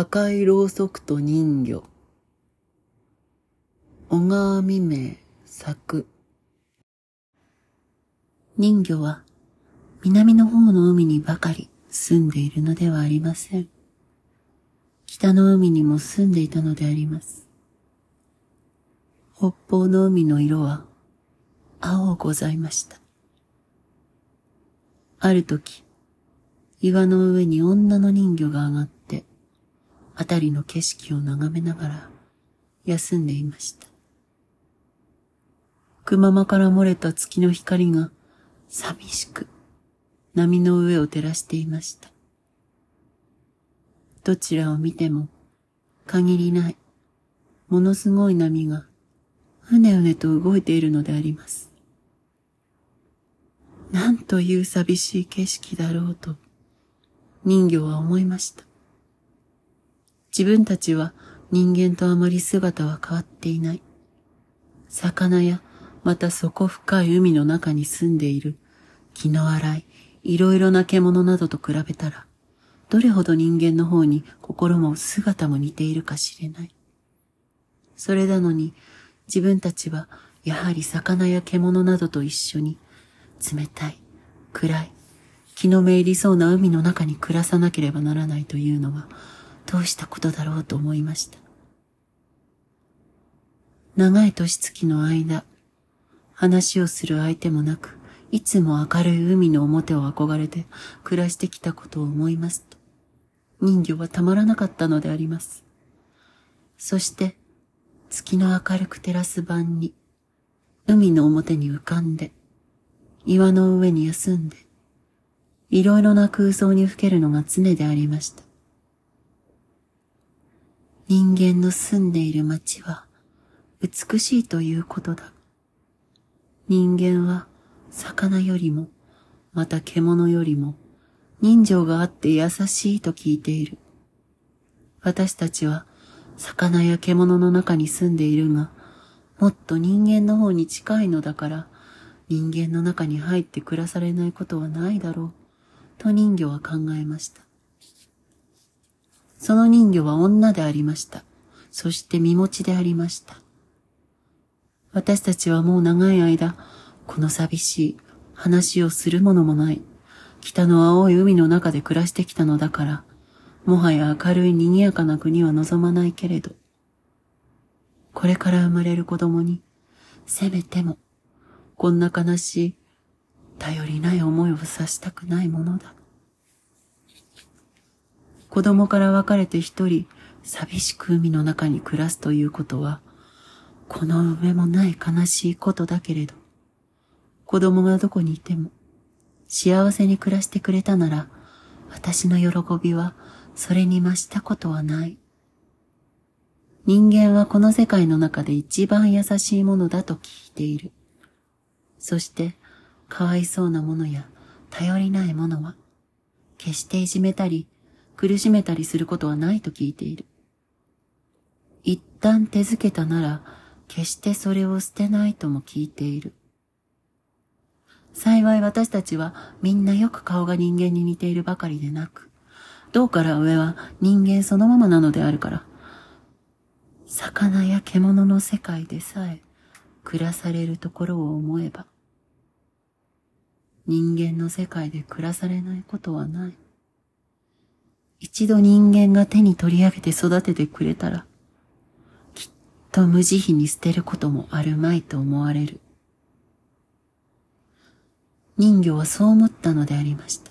赤いろうそくと人魚。小川未明作。人魚は南の方の海にばかり住んでいるのではありません。北の海にも住んでいたのであります。北方の海の色は青ございました。ある時、岩の上に女の人魚が上がって、あたりの景色を眺めながら休んでいました。くままから漏れた月の光が寂しく波の上を照らしていました。どちらを見ても限りない、ものすごい波がうねうねと動いているのであります。なんという寂しい景色だろうと人魚は思いました。自分たちは人間とあまり姿は変わっていない。魚やまた底深い海の中に住んでいる気の荒いいろいろな獣などと比べたら、どれほど人間の方に心も姿も似ているかしれない。それなのに自分たちはやはり魚や獣などと一緒に冷たい、暗い、気のめいりそうな海の中に暮らさなければならないというのはどうしたことだろうと思いました。長い年月の間、話をする相手もなく、いつも明るい海の表を憧れて暮らしてきたことを思いますと、人魚はたまらなかったのであります。そして、月の明るく照らす晩に、海の表に浮かんで、岩の上に休んで、いろいろな空想にふけるのが常でありました。人間の住んでいる町は美しいということだ。人間は魚よりも、また獣よりも、人情があって優しいと聞いている。私たちは、魚や獣の中に住んでいるが、もっと人間の方に近いのだから、人間の中に入って暮らされないことはないだろう、と人魚は考えました。その人魚は女でありました。そして身持ちでありました。私たちはもう長い間、この寂しい話をするものもない、北の青い海の中で暮らしてきたのだから、もはや明るい賑やかな国は望まないけれど、これから生まれる子供に、せめても、こんな悲しい、頼りない思いをさしたくないものだ。子供から別れて一人、寂しく海の中に暮らすということは、この上もない悲しいことだけれど、子供がどこにいても幸せに暮らしてくれたなら私の喜びはそれに増したことはない。人間はこの世界の中で一番優しいものだと聞いている。そしてかわいそうなものや頼りないものは決していじめたり苦しめたりすることはないと聞いている。一旦手付けたなら決してそれを捨てないとも聞いている。幸い私たちはみんなよく顔が人間に似ているばかりでなく、銅から上は人間そのままなのであるから、魚や獣の世界でさえ暮らされるところを思えば、人間の世界で暮らされないことはない。一度人間が手に取り上げて育ててくれたら、きっと無慈悲に捨てることもあるまいと思われる。人魚はそう思ったのでありました。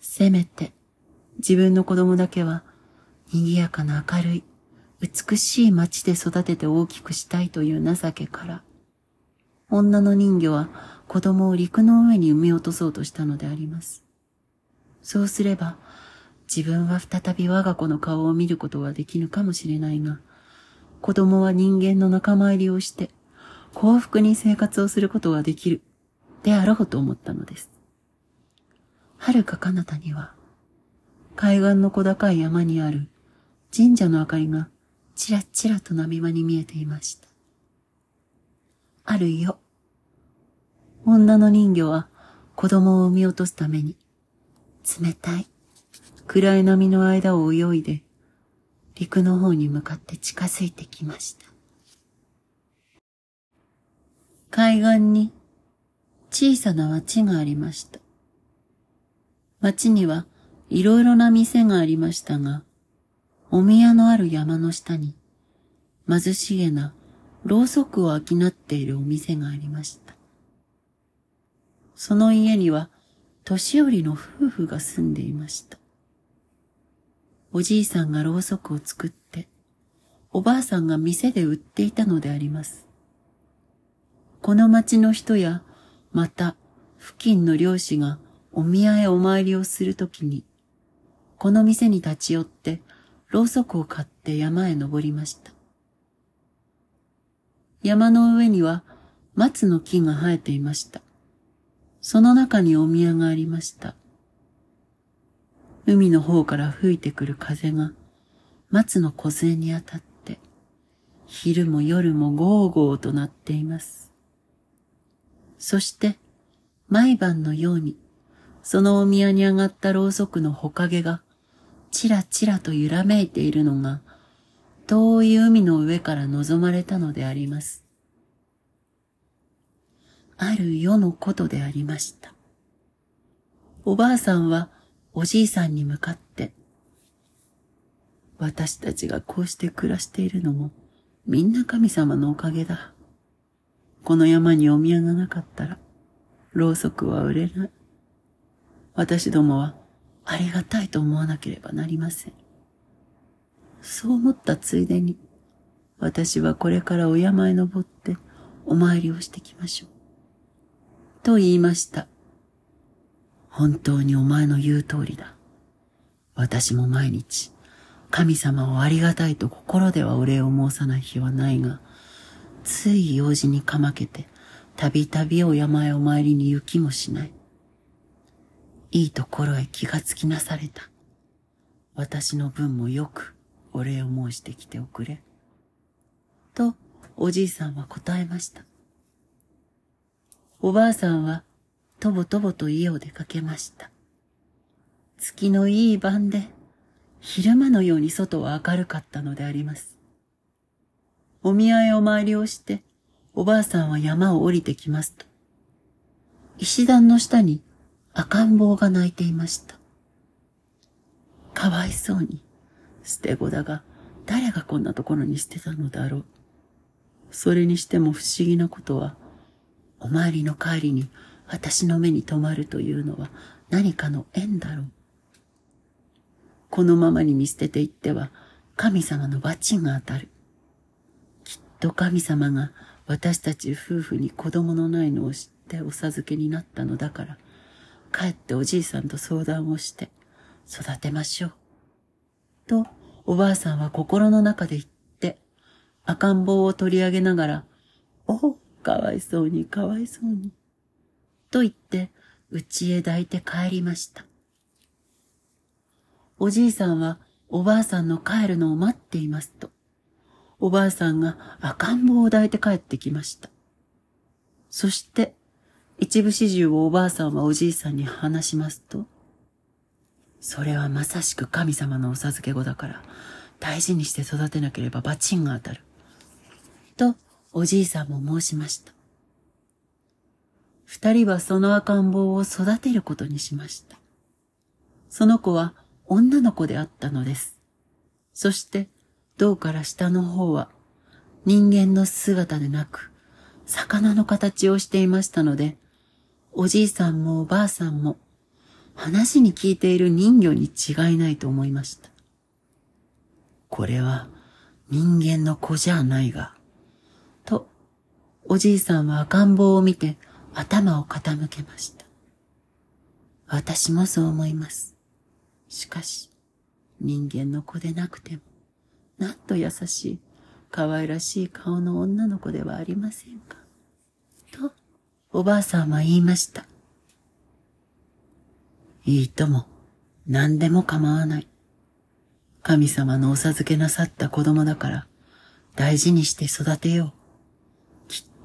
せめて自分の子供だけは賑やかな明るい美しい町で育てて大きくしたいという情けから、女の人魚は子供を陸の上に産み落とそうとしたのであります。そうすれば、自分は再び我が子の顔を見ることはできぬかもしれないが、子供は人間の仲間入りをして、幸福に生活をすることができる、であろうと思ったのです。遥か彼方には、海岸の小高い山にある神社の明かりがちらちらと波間に見えていました。あるよ。女の人魚は子供を産み落とすために、冷たい、暗い波の間を泳いで、陸の方に向かって近づいてきました。海岸に小さな町がありました。町にはいろいろな店がありましたが、お宮のある山の下に貧しげなろうそくを商っているお店がありました。その家には年寄りの夫婦が住んでいました。おじいさんがろうそくを作って、おばあさんが店で売っていたのであります。この町の人や、また付近の漁師がお宮へお参りをするときに、この店に立ち寄って、ろうそくを買って山へ登りました。山の上には松の木が生えていました。その中にお宮がありました。海の方から吹いてくる風が松の梢に当たって、昼も夜もゴーゴーとなっています。そして、毎晩のように、そのお宮に上がったろうそくのほかげが、ちらちらと揺らめいているのが、遠い海の上から望まれたのであります。ある世のことでありました。おばあさんはおじいさんに向かって、私たちがこうして暮らしているのもみんな神様のおかげだ。この山にお宮がなかったら、ろうそくは売れない。私どもはありがたいと思わなければなりません。そう思ったついでに、私はこれからお山へ登ってお参りをしてきましょう。と言いました。本当にお前の言う通りだ。私も毎日、神様をありがたいと心ではお礼を申さない日はないが、つい用事にかまけて、たびたびお山へお参りに行きもしない。いいところへ気がつきなされた。私の分もよくお礼を申してきておくれ。と、おじいさんは答えました。おばあさんは、とぼとぼと家を出かけました。月のいい晩で、昼間のように外は明るかったのであります。お見合いお参りをして、おばあさんは山を降りてきますと、石段の下に赤ん坊が泣いていました。かわいそうに、捨て子だが、誰がこんなところに捨てたのだろう。それにしても不思議なことは、お参りの帰りに私の目に留まるというのは何かの縁だろう。このままに見捨てていっては神様の罰が当たる。きっと神様が私たち夫婦に子供のないのを知ってお授けになったのだから、帰っておじいさんと相談をして育てましょう。と、おばあさんは心の中で言って、赤ん坊を取り上げながら、おかわいそうにかわいそうに。と言って、家へ抱いて帰りました。おじいさんはおばあさんの帰るのを待っていますと、おばあさんが赤ん坊を抱いて帰ってきました。そして、一部始終をおばあさんはおじいさんに話しますと、それはまさしく神様のお授け子だから、大事にして育てなければ罰チンが当たる。と、おじいさんも申しました。二人はその赤ん坊を育てることにしました。その子は女の子であったのです。そして、胴から下の方は人間の姿でなく、魚の形をしていましたので、おじいさんもおばあさんも話に聞いている人魚に違いないと思いました。これは人間の子じゃないが、おじいさんは赤ん坊を見て頭を傾けました。私もそう思います。しかし、人間の子でなくても、なんと優しい、可愛らしい顔の女の子ではありませんか。と、おばあさんは言いました。いいとも、何でも構わない。神様のお授けなさった子供だから、大事にして育てよう。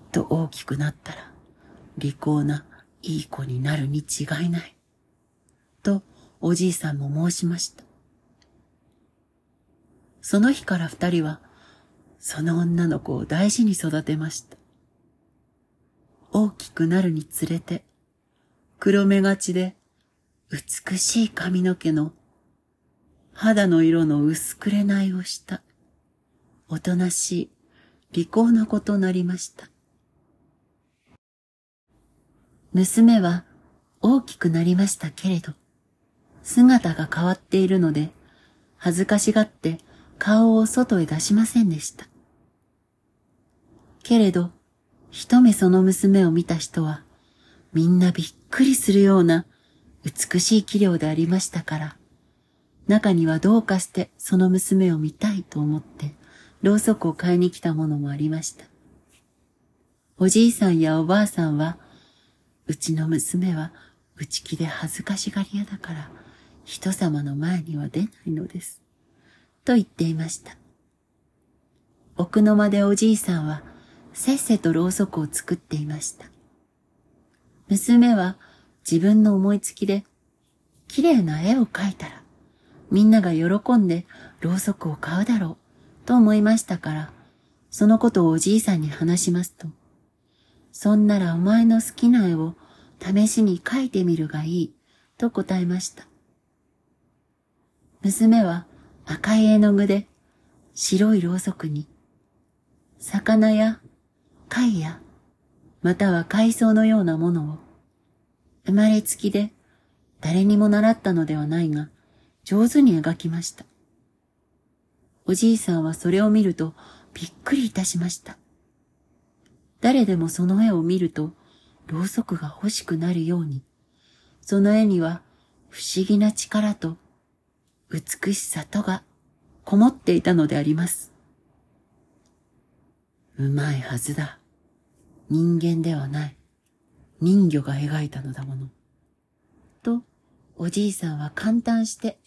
っと大きくなったら、利口な、いい子になるに違いない。と、おじいさんも申しました。その日から二人は、その女の子を大事に育てました。大きくなるにつれて、黒目がちで美しい髪の毛の肌の色の薄くれないをした、おとなしい利口な子となりました。娘は大きくなりましたけれど、姿が変わっているので、恥ずかしがって顔を外へ出しませんでした。けれど、一目その娘を見た人は、みんなびっくりするような美しい器量でありましたから、中にはどうかしてその娘を見たいと思って、ろうそくを買いに来たものもありました。おじいさんやおばあさんは、うちの娘は内気で恥ずかしがり屋だから、人様の前には出ないのです。と言っていました。奥の間でおじいさんは、せっせとろうそくを作っていました。娘は自分の思いつきで、綺麗な絵を描いたら、みんなが喜んでろうそくを買うだろう、と思いましたから、そのことをおじいさんに話しますと、そんならお前の好きな絵を試しに描いてみるがいい、と答えました。娘は赤い絵の具で白いろうそくに、魚や貝や、または海藻のようなものを、生まれつきで誰にも習ったのではないが、上手に描きました。おじいさんはそれを見るとびっくりいたしました。誰でもその絵を見ると、ろうそくが欲しくなるように、その絵には不思議な力と美しさとがこもっていたのであります。うまいはずだ。人間ではない。人魚が描いたのだもの。と、おじいさんは簡単して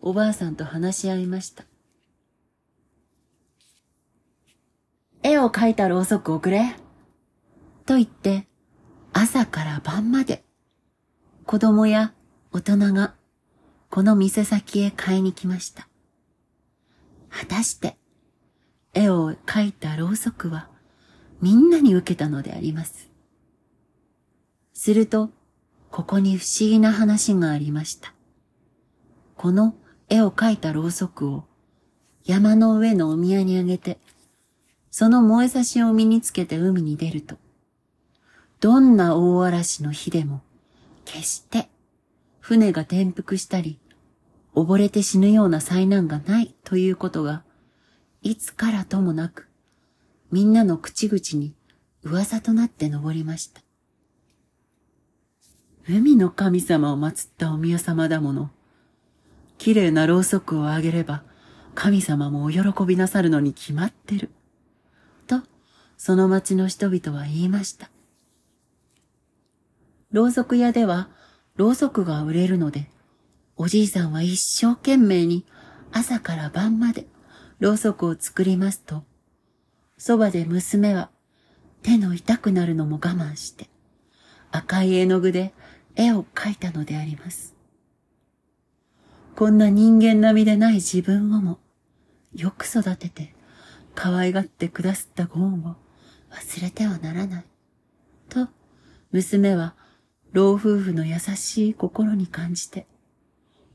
おばあさんと話し合いました。絵を描いたろうそくをくれ。と言って、朝から晩まで、子供や大人がこの店先へ買いに来ました。果たして、絵を描いたろうそくはみんなに受けたのであります。すると、ここに不思議な話がありました。この絵を描いたろうそくを山の上のお宮にあげて、その燃えさしを身につけて海に出ると、どんな大嵐の日でも、決して船が転覆したり、溺れて死ぬような災難がないということが、いつからともなく、みんなの口々に噂となって登りました。海の神様を祀ったお宮様だもの。綺麗なろうそくをあげれば、神様もお喜びなさるのに決まってる。と、その町の人々は言いました。ろうそく屋では、ろうそくが売れるので、おじいさんは一生懸命に朝から晩までろうそくを作りますと、そばで娘は手の痛くなるのも我慢して、赤い絵の具で絵を描いたのであります。こんな人間並みでない自分をもよく育てて可愛がってくだすったご恩を忘れてはならない。と、娘は老夫婦の優しい心に感じて、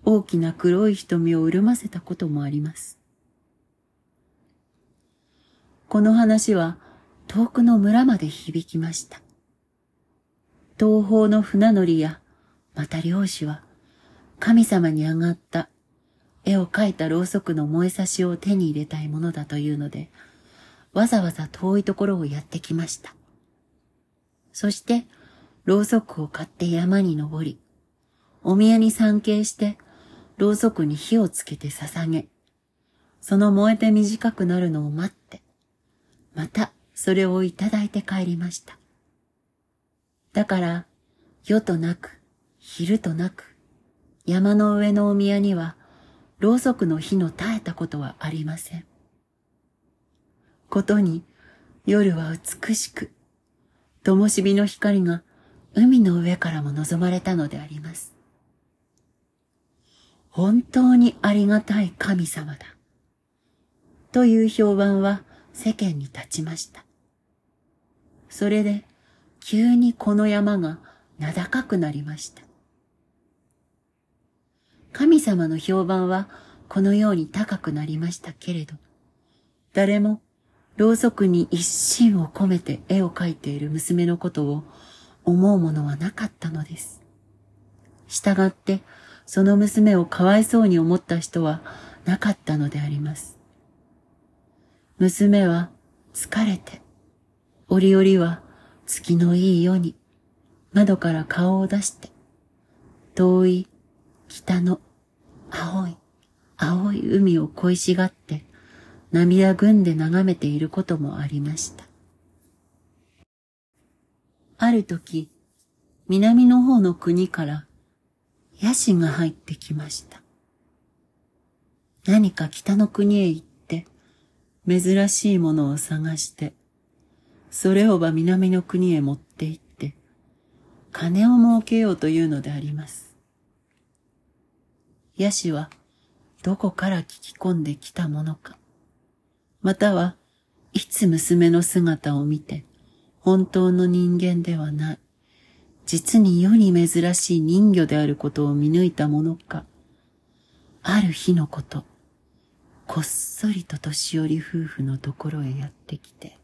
大きな黒い瞳を潤ませたこともあります。この話は遠くの村まで響きました。東方の船乗りや、また漁師は、神様に上がった絵を描いたろうそくの燃えさしを手に入れたいものだというので、わざわざ遠いところをやってきました。そして、ろうそくを買って山に登り、お宮に参詣して、ろうそくに火をつけて捧げ、その燃えて短くなるのを待って、またそれをいただいて帰りました。だから、夜となく、昼となく、山の上のお宮には、ろうそくの火の絶えたことはありません。ことに、夜は美しく、灯火の光が海の上からも望まれたのであります。本当にありがたい神様だ。という評判は世間に立ちました。それで急にこの山が名高くなりました。神様の評判はこのように高くなりましたけれど、誰もろうそくに一心を込めて絵を描いている娘のことを思うものはなかったのです。従って、その娘をかわいそうに思った人はなかったのであります。娘は疲れて、折々は月のいい夜に窓から顔を出して、遠い北の青い、青い海を恋しがって涙ぐんで眺めていることもありました。ある時、南の方の国からヤシが入ってきました。何か北の国へ行って珍しいものを探して、それをば南の国へ持って行って、金を儲けようというのであります。ヤシはどこから聞き込んできたものか。またはいつ娘の姿を見て本当の人間ではない、実に世に珍しい人魚であることを見抜いたものか、ある日のこと、こっそりと年寄り夫婦のところへやってきて、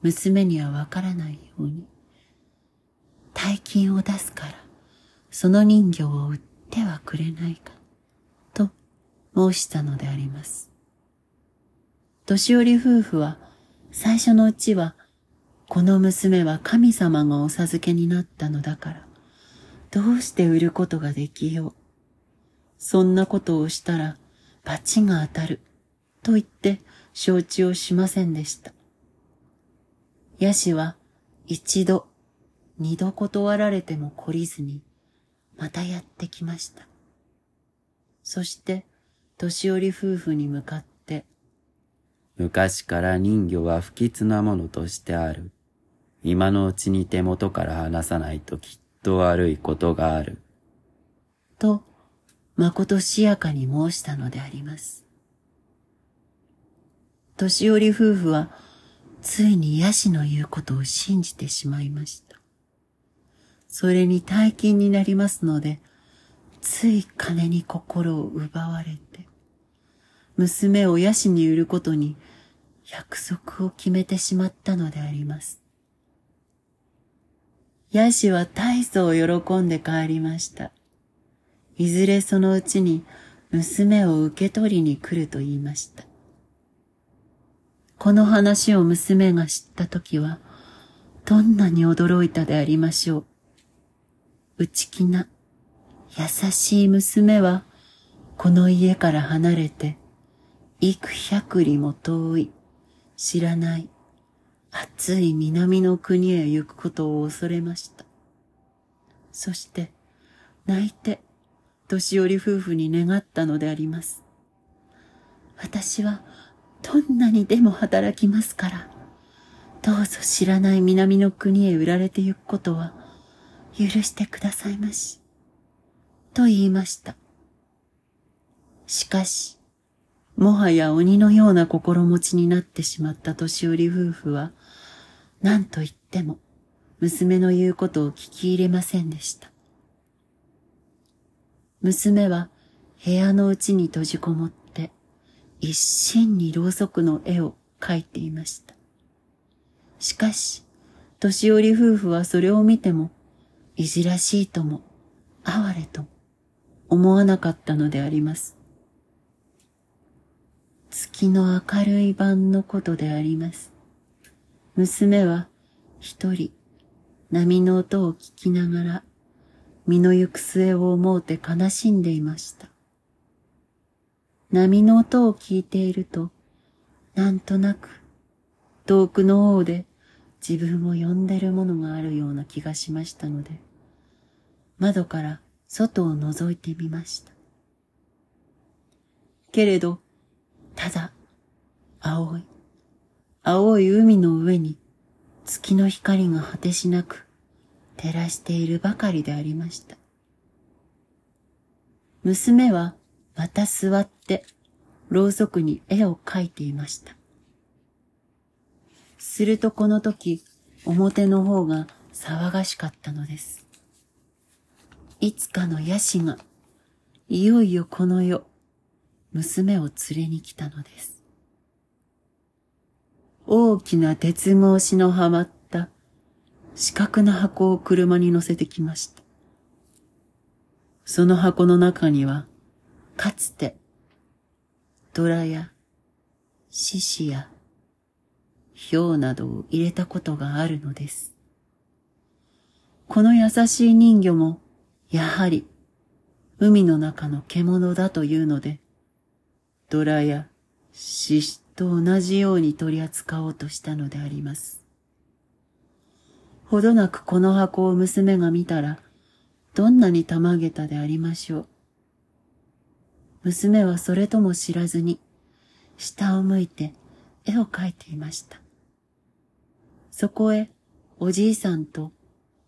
娘にはわからないように、大金を出すから、その人魚を売ってはくれないか、と申したのであります。年寄り夫婦は最初のうちはこの娘は神様がお授けになったのだからどうして売ることができよう。そんなことをしたら罰が当たると言って承知をしませんでした。ヤシは一度二度断られても懲りずにまたやってきました。そして年寄り夫婦に向かって昔から人魚は不吉なものとしてある。今のうちに手元から離さないときっと悪いことがある。と、まことしやかに申したのであります。年寄り夫婦は、ついにヤシの言うことを信じてしまいました。それに大金になりますので、つい金に心を奪われて、娘をヤシに売ることに約束を決めてしまったのであります。ヤシは大層喜んで帰りました。いずれそのうちに娘を受け取りに来ると言いました。この話を娘が知ったときは、どんなに驚いたでありましょう。内気な、優しい娘は、この家から離れて、幾百里も遠い、知らない暑い南の国へ行くことを恐れました。そして泣いて年寄り夫婦に願ったのであります。私はどんなにでも働きますから、どうぞ知らない南の国へ売られて行くことは許してくださいまし。と言いました。しかし、もはや鬼のような心持ちになってしまった年寄り夫婦は、何と言っても娘の言うことを聞き入れませんでした。娘は部屋のうちに閉じこもって一心にろうそくの絵を描いていました。しかし、年寄り夫婦はそれを見ても、いじらしいとも、哀れとも思わなかったのであります。月の明るい晩のことであります。娘は一人波の音を聞きながら身の行く末を思うて悲しんでいました。波の音を聞いていると、なんとなく遠くの方で自分を呼んでるものがあるような気がしましたので、窓から外を覗いてみました。けれど、ただ、青い、青い海の上に月の光が果てしなく照らしているばかりでありました。娘はまた座ってろうそくに絵を描いていました。するとこの時、表の方が騒がしかったのです。いつかのヤシが、いよいよこの世、娘を連れに来たのです。大きな鉄格子のはまった四角な箱を車に乗せてきました。その箱の中には、かつて、虎や獅子や氷などを入れたことがあるのです。この優しい人魚も、やはり、海の中の獣だというので、ドラや獅子と同じように取り扱おうとしたのであります。ほどなくこの箱を娘が見たら、どんなにたまげたでありましょう。娘はそれとも知らずに、下を向いて絵を描いていました。そこへ、おじいさんと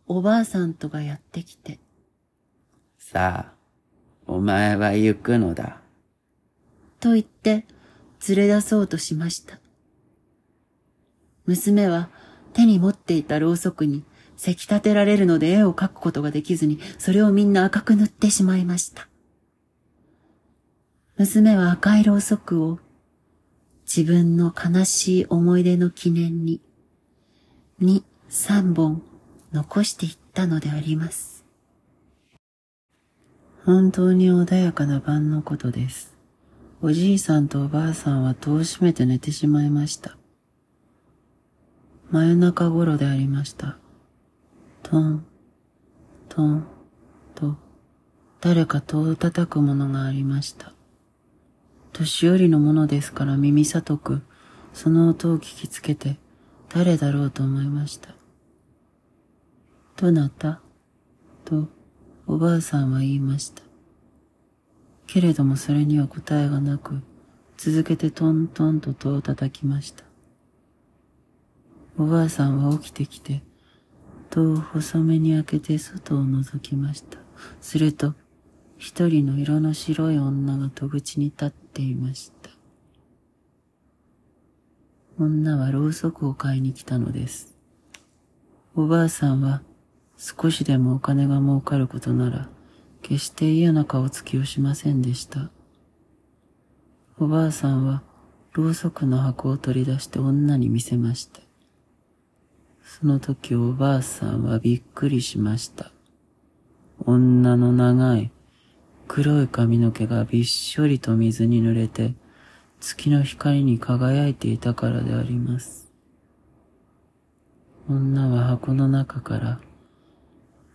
おばあさんとがやってきて。さあ、お前は行くのだ。と言って、連れ出そうとしました。娘は手に持っていたろうそくにせき立てられるので絵を描くことができずに、それをみんな赤く塗ってしまいました。娘は赤いろうそくを自分の悲しい思い出の記念に、二、三本残していったのであります。本当に穏やかな晩のことです。おじいさんとおばあさんは戸を閉めて寝てしまいました。真夜中頃でありました。トン、トン、と、誰か戸を叩くものがありました。年寄りのものですから耳さとく、その音を聞きつけて、誰だろうと思いました。どなた？と、おばあさんは言いました。けれどもそれには答えがなく、続けてトントンと戸を叩きました。おばあさんは起きてきて、戸を細めに開けて外を覗きました。すると、一人の色の白い女が戸口に立っていました。女はろうそくを買いに来たのです。おばあさんは少しでもお金が儲かることなら、決して嫌な顔つきをしませんでした。おばあさんはろうそくの箱を取り出して女に見せました。その時おばあさんはびっくりしました。女の長い黒い髪の毛がびっしょりと水に濡れて月の光に輝いていたからであります。女は箱の中から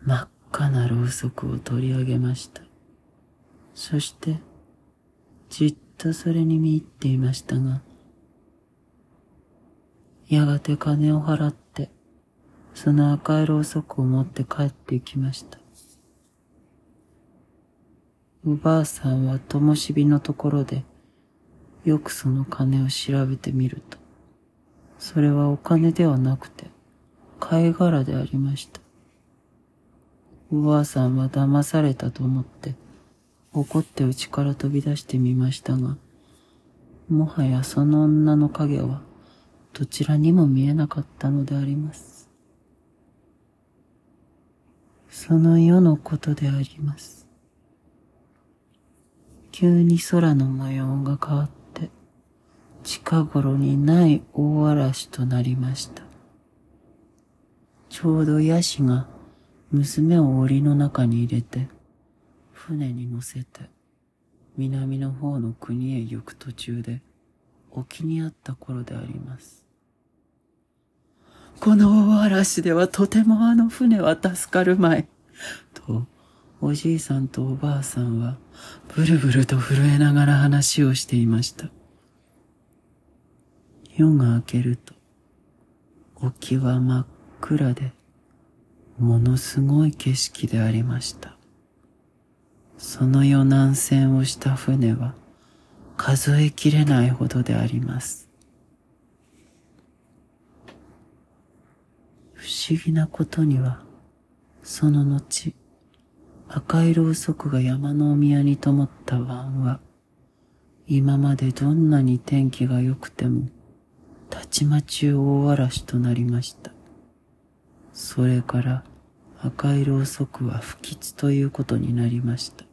真っ赤なろうそくを取り上げました。そして、じっとそれに見入っていましたが、やがて金を払って、その赤いろうそくを持って帰って行きました。おばあさんは灯火のところで、よくその金を調べてみると、それはお金ではなくて、貝殻でありました。おばあさんは騙されたと思って、怒って家から飛び出してみましたが、もはやその女の影はどちらにも見えなかったのであります。その世のことであります。急に空の模様が変わって、近頃にない大嵐となりました。ちょうどヤシが娘を檻の中に入れて、船に乗せて、南の方の国へ行く途中で、沖にあった頃であります。この大嵐ではとてもあの船は助かるまい。と、おじいさんとおばあさんは、ブルブルと震えながら話をしていました。夜が明けると、沖は真っ暗で、ものすごい景色でありました。その夜南船をした船は、数えきれないほどであります。不思議なことには、その後、赤いろうそくが山のお宮に灯った晩は、今までどんなに天気が良くても、たちまち大嵐となりました。それから赤いろうそくは不吉ということになりました。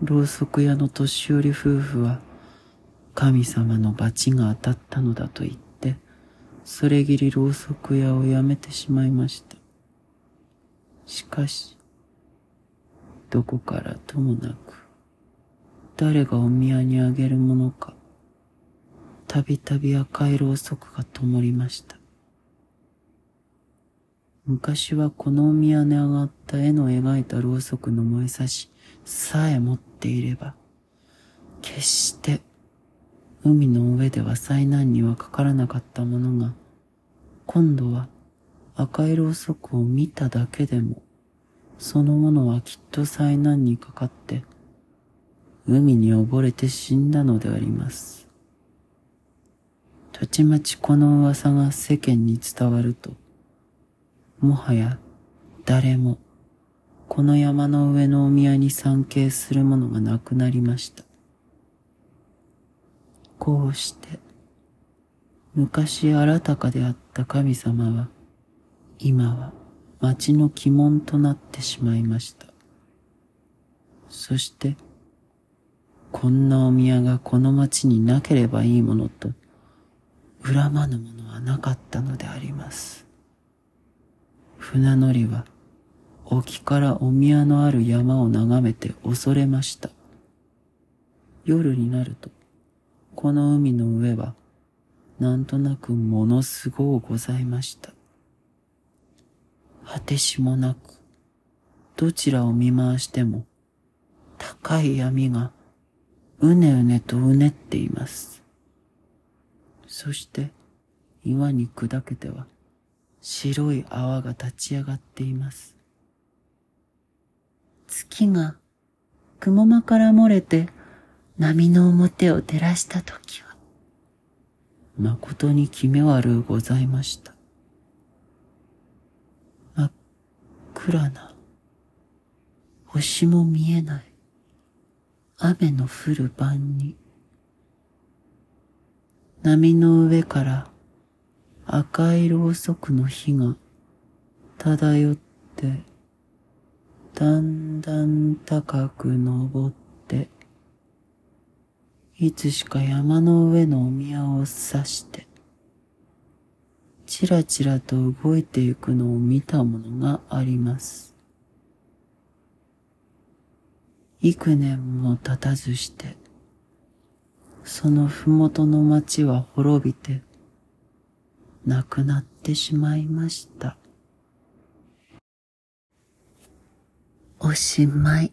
ろうそく屋の年寄り夫婦は、神様の罰が当たったのだと言って、それぎりろうそく屋をやめてしまいました。しかし、どこからともなく、誰がお宮にあげるものか、たびたび赤いろうそくが灯りました。昔はこのお宮に上がった絵の描いたろうそくの燃えさしさえ持っていれば、決して海の上では災難にはかからなかったものが、今度は赤いろうそくを見ただけでも、そのものはきっと災難にかかって、海に溺れて死んだのであります。たちまちこの噂が世間に伝わると、もはや誰もこの山の上のお宮に参詣するものがなくなりました。こうして、昔新たかであった神様は、今は町の鬼門となってしまいました。そして、こんなお宮がこの町になければいいものと、恨まぬものはなかったのであります。船乗りは、沖からお宮のある山を眺めて恐れました。夜になると、この海の上は、なんとなくものすごうございました。果てしもなく、どちらを見回しても、高い闇がうねうねとうねっています。そして岩に砕けては白い泡が立ち上がっています。月が雲間から漏れて波の表を照らした時は、誠に気味悪うございました。真っ暗な、星も見えない、雨の降る晩に、波の上から赤いろうそくの火が漂って、だんだん高く登って、いつしか山の上のお宮を指して、ちらちらと動いてゆくのを見たものがあります。幾年も経たずして、そのふもとの町は滅びて、亡くなってしまいました。おしまい。